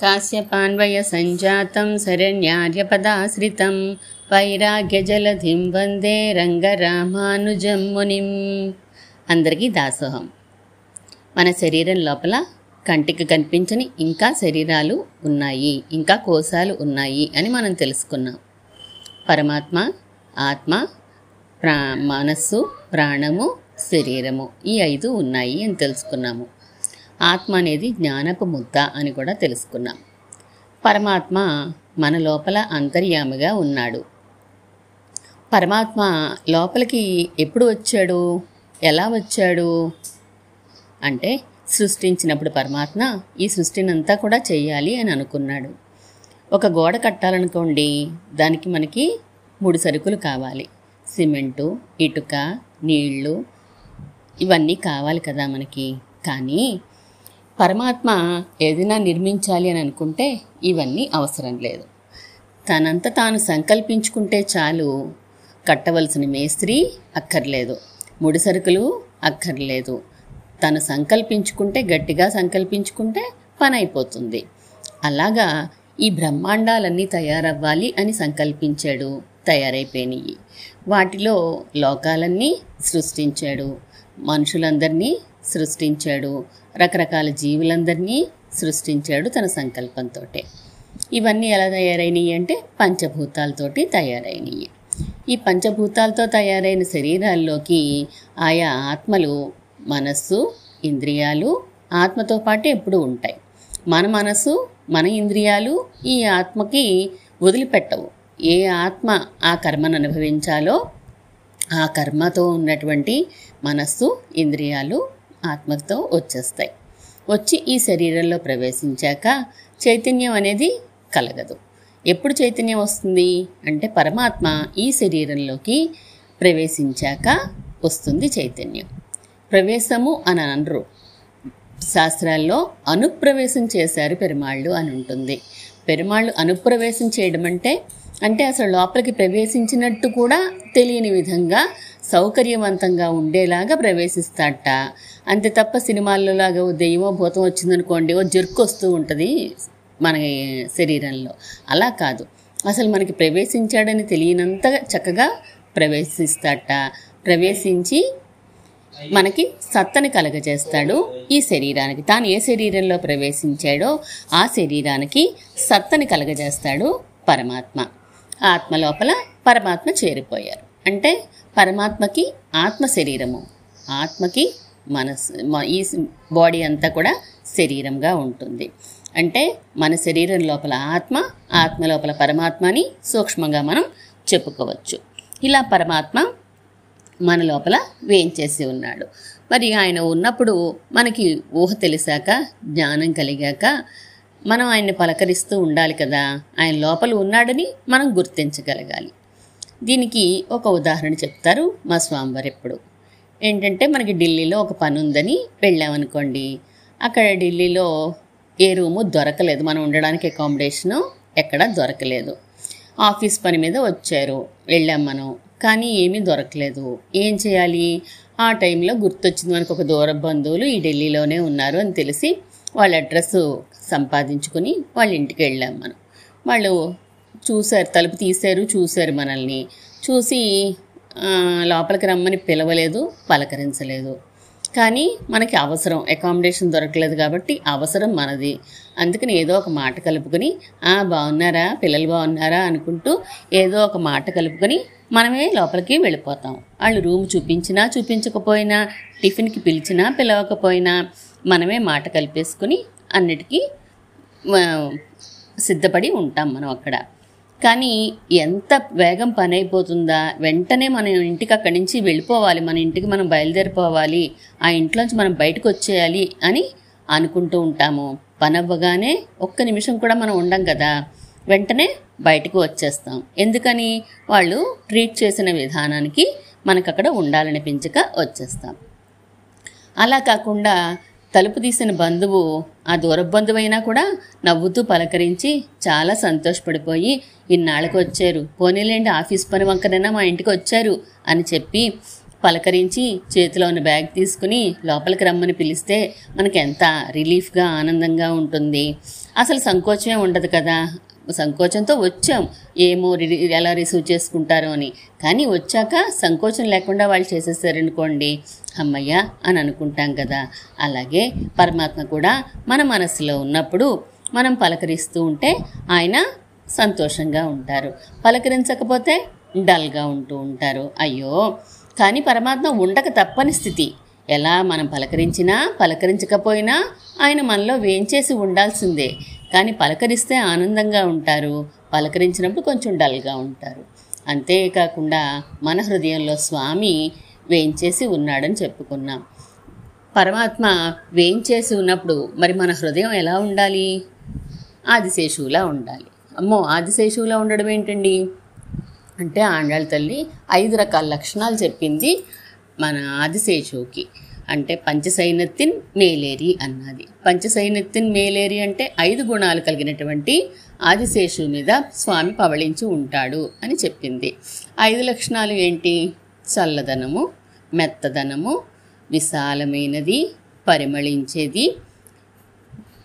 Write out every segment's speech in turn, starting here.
కాశ్యపాన్వయ సంజాతం శరణ్యార్యపదాశ్రితం వైరాగ్యజలధిం వందే రంగరామానుజం మునిం అందరికీ దాసోహం. మన శరీరం లోపల కంటికి కనిపించని ఇంకా శరీరాలు ఉన్నాయి ఇంకా కోశాలు ఉన్నాయి అని మనం తెలుసుకున్నాం. పరమాత్మ ఆత్మ ప్రా మనస్సు ప్రాణము శరీరము ఈ ఐదు ఉన్నాయి అని తెలుసుకున్నాము. ఆత్మ అనేది జ్ఞానపు ముద్ద అని కూడా తెలుసుకున్నాం. పరమాత్మ మన లోపల అంతర్యామిగా ఉన్నాడు. పరమాత్మ లోపలికి ఎప్పుడు వచ్చాడు? ఎలా వచ్చాడు? అంటే సృష్టించినప్పుడు పరమాత్మ ఈ సృష్టినంతా కూడా చేయాలి అని అనుకున్నాడు. ఒక గోడ కట్టాలనుకోండి దానికి మనకి మూడు సరుకులు కావాలి. సిమెంటు ఇటుక నీళ్ళు ఇవన్నీ కావాలి కదా మనకి. కానీ పరమాత్మ ఏదైనా నిర్మించాలి అని అనుకుంటే ఇవన్నీ అవసరం లేదు. తనంత తాను సంకల్పించుకుంటే చాలు కట్టవలసిన మేస్త్రి అక్కర్లేదు. ముడి సరుకులు అక్కర్లేదు. తను సంకల్పించుకుంటే గట్టిగా సంకల్పించుకుంటే పని అయిపోతుంది. అలాగా ఈ బ్రహ్మాండాలన్నీ తయారవ్వాలి అని సంకల్పించాడు తయారైపోయినాయి. వాటిలో లోకాలన్నీ సృష్టించాడు. మనుషులందరినీ సృష్టించాడు. రకరకాల జీవులందరినీ సృష్టించాడు తన సంకల్పంతో ఇవన్నీ ఎలా తయారైనవి అంటే పంచభూతాలతోటి తయారైనవి ఈ పంచభూతాలతో తయారైన శరీరాల్లోకి ఆయా ఆత్మలు మనస్సు ఇంద్రియాలు ఆత్మతో పాటు ఎప్పుడు ఉంటాయి. మన మనసు మన ఇంద్రియాలు ఈ ఆత్మకి వదిలిపెట్టవు. ఏ ఆత్మ ఆ కర్మను అనుభవించాలో ఆ కర్మతో ఉన్నటువంటి మనస్సు ఇంద్రియాలు ఆత్మతో వచ్చేస్తాయి. వచ్చి ఈ శరీరంలో ప్రవేశించాక చైతన్యం అనేది కలగదు. ఎప్పుడు చైతన్యం వస్తుంది? అంటే పరమాత్మ ఈ శరీరంలోకి ప్రవేశించాక వస్తుంది చైతన్యం. ప్రవేశము అని అనరు శాస్త్రాల్లో అనుప్రవేశం చేశారు పెరుమాళ్ళు అని ఉంటుంది. పెరుమాళ్ళు అనుప్రవేశం చేయడం అంటే అంటే అసలు లోపలికి ప్రవేశించినట్టు కూడా తెలియని విధంగా సౌకర్యవంతంగా ఉండేలాగా ప్రవేశిస్తాడట. అంతే తప్ప సినిమాల్లో లాగా ఓ దెయ్యమో భూతం వచ్చిందనుకోండి ఓ జర్క్ వస్తూ ఉంటుంది మన శరీరంలో. అలా కాదు. అసలు మనకి ప్రవేశించాడని తెలియనంత చక్కగా ప్రవేశిస్తాడట. ప్రవేశించి మనకి సత్తని కలగజేస్తాడు ఈ శరీరానికి. తాను ఏ శరీరంలో ప్రవేశించాడో ఆ శరీరానికి సత్తని కలగజేస్తాడు పరమాత్మ. ఆత్మ లోపల పరమాత్మ చేరిపోయారు. అంటే పరమాత్మకి ఆత్మ శరీరము. ఆత్మకి మనస్ ఈ బాడీ అంతా కూడా శరీరంగా ఉంటుంది. అంటే మన శరీరం లోపల ఆత్మ ఆత్మ లోపల పరమాత్మ అని సూక్ష్మంగా మనం చెప్పుకోవచ్చు. ఇలా పరమాత్మ మన లోపల వేయించేసి ఉన్నాడు. మరి ఆయన ఉన్నప్పుడు మనకి ఊహ తెలిసాక జ్ఞానం కలిగాక మనం ఆయన్ని పలకరిస్తూ ఉండాలి కదా. ఆయన లోపల ఉన్నాడని మనం గుర్తించగలగాలి. దీనికి ఒక ఉదాహరణ చెప్తారు మా స్వామివారు ఎప్పుడు. ఏంటంటే మనకి ఢిల్లీలో ఒక పని ఉందని వెళ్ళామనుకోండి. అక్కడ ఢిల్లీలో ఏ రూము దొరకలేదు. మనం ఉండడానికి అకామిడేషను ఎక్కడ దొరకలేదు. ఆఫీస్ పని మీద వచ్చారు. వెళ్ళాం మనం. కానీ ఏమీ దొరకలేదు. ఏం చేయాలి? ఆ టైంలో గుర్తొచ్చింది మనకు ఒక దూర బంధువులు ఈ ఢిల్లీలోనే ఉన్నారు అని తెలిసి వాళ్ళ అడ్రస్ సంపాదించుకుని వాళ్ళ ఇంటికి వెళ్ళాం మనం. వాళ్ళు చూశారు తలుపు తీశారు చూశారు మనల్ని. చూసి లోపలికి రమ్మని పిలవలేదు పలకరించలేదు. కానీ మనకి అవసరం అకామిడేషన్ దొరకలేదు కాబట్టి అవసరం మనది. అందుకని ఏదో ఒక మాట కలుపుకొని ఆ బాగున్నారా? పిల్లలు బాగున్నారా? అనుకుంటూ ఏదో ఒక మాట కలుపుకొని మనమే లోపలికి వెళ్ళిపోతాం. వాళ్ళు రూమ్ చూపించినా చూపించకపోయినా టిఫిన్కి పిలిచినా పిలవకపోయినా మనమే మాట కలిపేసుకుని అన్నిటికీ సిద్ధపడి ఉంటాం మనం అక్కడ. కానీ ఎంత వేగం పని అయిపోతుందా వెంటనే మన ఇంటికి అక్కడి నుంచి వెళ్ళిపోవాలి మన ఇంటికి మనం బయలుదేరిపోవాలి ఆ ఇంట్లోంచి మనం బయటకు వచ్చేయాలి అని అనుకుంటూ ఉంటాము. పని అవ్వగానే ఒక్క నిమిషం కూడా మనం ఉండం కదా వెంటనే బయటకు వచ్చేస్తాం. ఎందుకని? వాళ్ళు ట్రీట్ చేసిన విధానానికి మనకు అక్కడ ఉండాలనిపించక వచ్చేస్తాం. అలా కాకుండా తలుపు తీసిన బంధువు ఆ దూర బంధువైనా కూడా నవ్వుతూ పలకరించి చాలా సంతోషపడిపోయి ఇన్నాళ్ళకు వచ్చారు. పోనీలేండి ఆఫీస్ పని వంకనైనా మా ఇంటికి వచ్చారు అని చెప్పి పలకరించి చేతిలో ఉన్న బ్యాగ్ తీసుకుని లోపలికి రమ్మని పిలిస్తే మనకెంత రిలీఫ్గా ఆనందంగా ఉంటుంది. అసలు సంకోచమే ఉండదు కదా. సంకోచంతో వచ్చాం. ఏమో రి- ఎలా రిసీవ్ చేసుకుంటారో అని. కానీ వచ్చాక సంకోచం లేకుండా వాళ్ళు చేసేసారనుకోండి. అమ్మయ్య అని అనుకుంటాం కదా. అలాగే పరమాత్మ కూడా మన మనసులో ఉన్నప్పుడు మనం పలకరిస్తూ ఉంటే ఆయన సంతోషంగా ఉంటారు. పలకరించకపోతే డల్గా ఉంటూ ఉంటారు. అయ్యో! కానీ పరమాత్మ ఉండక తప్పని స్థితి. ఎలా మనం పలకరించినా పలకరించకపోయినా ఆయన మనలో వేంచేసి ఉండాల్సిందే. కానీ పలకరిస్తే ఆనందంగా ఉంటారు. పలకరించినప్పుడు కొంచెం డల్గా ఉంటారు. అంతేకాకుండా మన హృదయంలో స్వామి వేయించేసి ఉన్నాడని చెప్పుకున్నాం. పరమాత్మ వేంచేసి ఉన్నప్పుడు మరి మన హృదయం ఎలా ఉండాలి? ఆదిశేషువులా ఉండాలి. అమ్మో ఆదిశేషువులా ఉండడం ఏంటండి? అంటే ఆండాళ్ళ తల్లి ఐదు రకాల లక్షణాలు చెప్పింది మన ఆదిశేషువుకి. అంటే పంచసైనత్తిన్ మేలేరి అన్నది. పంచసైనత్తిన్ మేలేరి అంటే ఐదు గుణాలు కలిగినటువంటి ఆదిశేషువు మీద స్వామి పవళించి ఉంటాడు అని చెప్పింది. ఐదు లక్షణాలు ఏంటి? చల్లదనము మెత్తదనము విశాలమైనది పరిమళించేది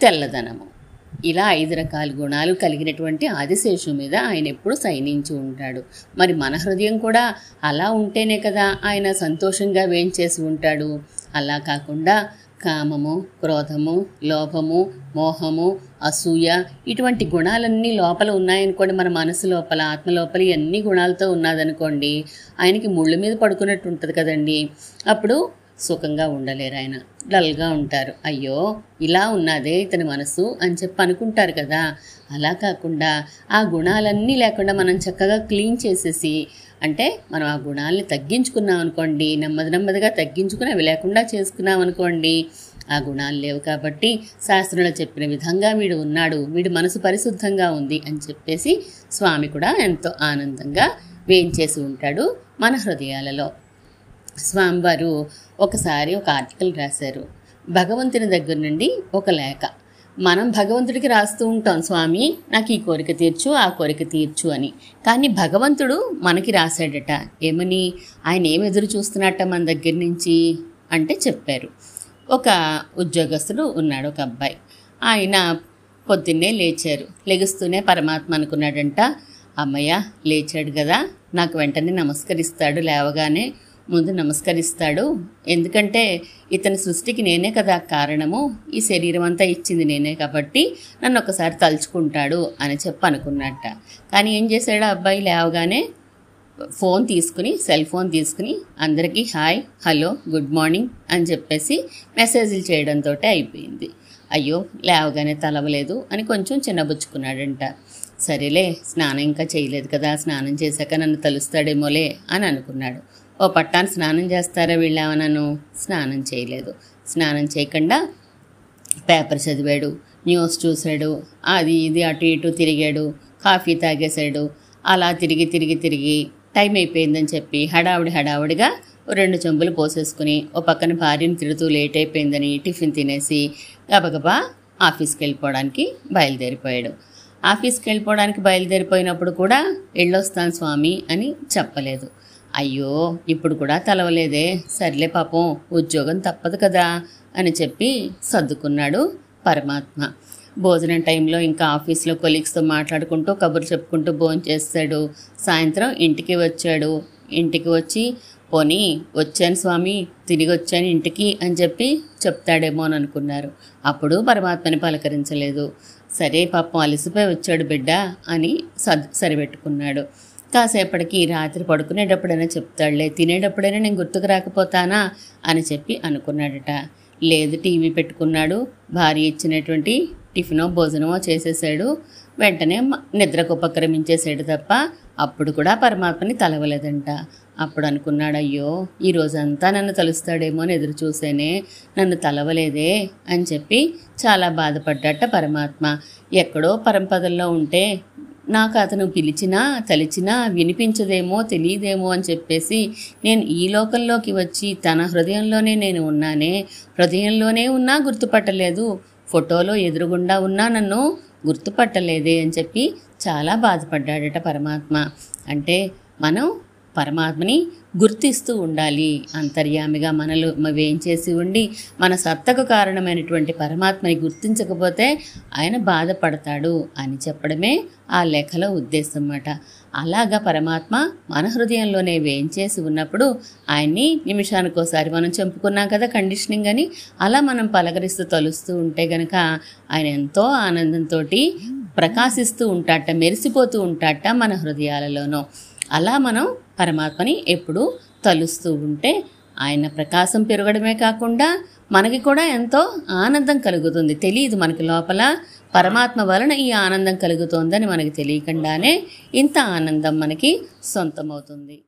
తెల్లదనము. ఇలా ఐదు రకాల గుణాలు కలిగినటువంటి ఆదిశేషు మీద ఆయన ఎప్పుడు సైనించి ఉంటాడు. మరి మన హృదయం కూడా అలా ఉంటేనే కదా ఆయన సంతోషంగా వేంచేసి ఉంటాడు. అలా కాకుండా కామము క్రోధము లోభము మోహము అసూయ ఇటువంటి గుణాలన్నీ లోపల ఉన్నాయనుకోండి మన మనసు లోపల ఆత్మ లోపల ఎన్ని గుణాలతో ఉన్నదనుకోండి ఆయనకి ముళ్ళు మీద పడుకున్నట్టు ఉంటుంది కదండి. అప్పుడు సుఖంగా ఉండలేరు ఆయన. డల్గా ఉంటారు. అయ్యో ఇలా ఉన్నదే ఇతని మనసు అని చెప్పి అనుకుంటారు కదా. అలా కాకుండా ఆ గుణాలన్నీ లేకుండా మనం చక్కగా క్లీన్ చేసేసి అంటే మనం ఆ గుణాలని తగ్గించుకున్నాం అనుకోండి నెమ్మది నెమ్మదిగా తగ్గించుకుని అవి లేకుండా చేసుకున్నాం అనుకోండి ఆ గుణాలు లేవు కాబట్టి శాస్త్రంలో చెప్పిన విధంగా వీడు ఉన్నాడు వీడి మనసు పరిశుద్ధంగా ఉంది అని చెప్పేసి స్వామి కూడా ఎంతో ఆనందంగా వేయించేసి ఉంటాడు మన హృదయాలలో. స్వామివారు ఒకసారి ఒక ఆర్టికల్ రాశారు. భగవంతుని దగ్గర నుండి ఒక లేఖ. మనం భగవంతుడికి రాస్తూ ఉంటాం స్వామి నాకు ఈ కోరిక తీర్చు ఆ కోరిక తీర్చు అని. కానీ భగవంతుడు మనకి రాశాడట. ఏమని? ఆయన ఏం ఎదురు చూస్తున్నట్ట మన దగ్గర నుంచి? అంటే చెప్పారు. ఒక ఉద్యోగస్తుడు ఉన్నాడు ఒక అబ్బాయి. ఆయన పొద్దున్నే లేచారు. లెగుస్తూనే పరమాత్మ అనుకున్నాడంట అమ్మయ్య లేచాడు కదా నాకు వెంటనే నమస్కరిస్తాడు లేవగానే ముందు నమస్కరిస్తాడు. ఎందుకంటే ఇతని సృష్టికి నేనే కదా కారణము. ఈ శరీరం అంతా ఇచ్చింది నేనే కాబట్టి నన్ను ఒకసారి తలుచుకుంటాడు అని చెప్పి అనుకున్నట్ట కానీ ఏం చేశాడు ఆ అబ్బాయి? లేవగానే ఫోన్ తీసుకుని సెల్ ఫోన్ తీసుకుని అందరికీ హాయ్ హలో గుడ్ మార్నింగ్ అని చెప్పేసి మెసేజ్లు చేయడంతో అయిపోయింది. అయ్యో లేవగానే తలవలేదు అని కొంచెం చిన్నబుచ్చుకున్నాడంట. సరేలే స్నానం ఇంకా చేయలేదు కదా స్నానం చేశాక నన్ను తలుస్తాడేమోలే అని అనుకున్నాడు. ఓ పట్టాన్ని స్నానం చేస్తారా వీళ్ళేమన్నాను స్నానం చేయలేదు. స్నానం చేయకుండా పేపర్ చదివాడు న్యూస్ చూశాడు అది ఇది అటు ఇటు తిరిగాడు కాఫీ తాగేశాడు అలా తిరిగి తిరిగి తిరిగి టైం అయిపోయిందని చెప్పి హడావుడి హడావుడిగా రెండు చెంబులు పోసేసుకుని ఓ పక్కన భార్యను తిడుతూ లేట్ అయిపోయిందని టిఫిన్ తినేసి గబగబా ఆఫీస్కి వెళ్ళిపోవడానికి బయలుదేరిపోయాడు. ఆఫీస్కి వెళ్ళిపోవడానికి బయలుదేరిపోయినప్పుడు కూడా వెళ్ళొస్తాను స్వామి అని చెప్పలేదు. అయ్యో ఇప్పుడు కూడా తలవలేదే. సర్లే పాపం ఉద్యోగం తప్పదు కదా అని చెప్పి సర్దుకున్నాడు పరమాత్మ. భోజనం టైంలో ఇంకా ఆఫీస్లో కొలీగ్స్తో మాట్లాడుకుంటూ కబుర్లు చెప్పుకుంటూ భోజనం చేస్తాడు. సాయంత్రం ఇంటికి వచ్చాడు. ఇంటికి వచ్చి పోనీ వచ్చాను స్వామి తిరిగి వచ్చాను ఇంటికి అని చెప్పి చెప్తాడేమో అని అనుకున్నారు. అప్పుడు పరమాత్మని పలకరించలేదు. సరే పాపం అలసిపోయి వచ్చాడు బిడ్డ అని సద్ సరిపెట్టుకున్నాడు. కాసేపటికి రాత్రి పడుకునేటప్పుడైనా చెప్తాడులే తినేటప్పుడైనా నేను గుర్తుకు రాకపోతానా అని చెప్పి అనుకున్నాడట. లేదు టీవీ పెట్టుకున్నాడు భార్య ఇచ్చినటువంటి టిఫినో భోజనమో చేసేసాడు వెంటనే నిద్రకు ఉపక్రమించేసాడు తప్ప అప్పుడు కూడా పరమాత్మని తలవలేదంట. అప్పుడు అనుకున్నాడు అయ్యో ఈ రోజంతా నన్ను తలుస్తాడేమో అని ఎదురు చూసేనే నన్ను తలవలేదే అని చెప్పి చాలా బాధపడ్డట పరమాత్మ. ఎక్కడో పరంపదల్లో ఉంటే నాకు అతను పిలిచినా తలిచినా వినిపించదేమో తెలియదేమో అని చెప్పేసి నేను ఈ లోకంలోకి వచ్చి తన హృదయంలోనే నేను ఉన్నానే హృదయంలోనే ఉన్నా గుర్తుపట్టలేదు ఫోటోలో ఎదురుగుండా ఉన్నా నన్ను గుర్తుపట్టలేదే అని చెప్పి చాలా బాధపడ్డాడట పరమాత్మ. అంటే మనం పరమాత్మని గుర్తిస్తూ ఉండాలి. అంతర్యామిగా మనలో వేయించేసి ఉండి మన సత్తకు కారణమైనటువంటి పరమాత్మని గుర్తించకపోతే ఆయన బాధపడతాడు అని చెప్పడమే ఆ లేఖలో ఉద్దేశం అన్నమాట అలాగా పరమాత్మ మన హృదయంలోనే వేయించేసి ఉన్నప్పుడు ఆయన్ని నిమిషానికోసారి మనం చంపుకున్నాం కదా కండిషనింగ్ అని అలా మనం పలకరిస్తూ తలుస్తూ ఉంటే గనక ఆయన ఎంతో ఆనందంతో ప్రకాశిస్తూ ఉంటాట మెరిసిపోతూ ఉంటాట మన హృదయాలలోనూ. అలా మనం పరమాత్మని ఎప్పుడూ తలుస్తూ ఉంటే ఆయన ప్రకాశం పెరగడమే కాకుండా మనకి కూడా ఎంతో ఆనందం కలుగుతుంది. తెలియదు మనకి లోపల పరమాత్మ వలన ఈ ఆనందం కలుగుతోందని మనకి తెలియకుండానే ఇంత ఆనందం మనకి సొంతమవుతుంది.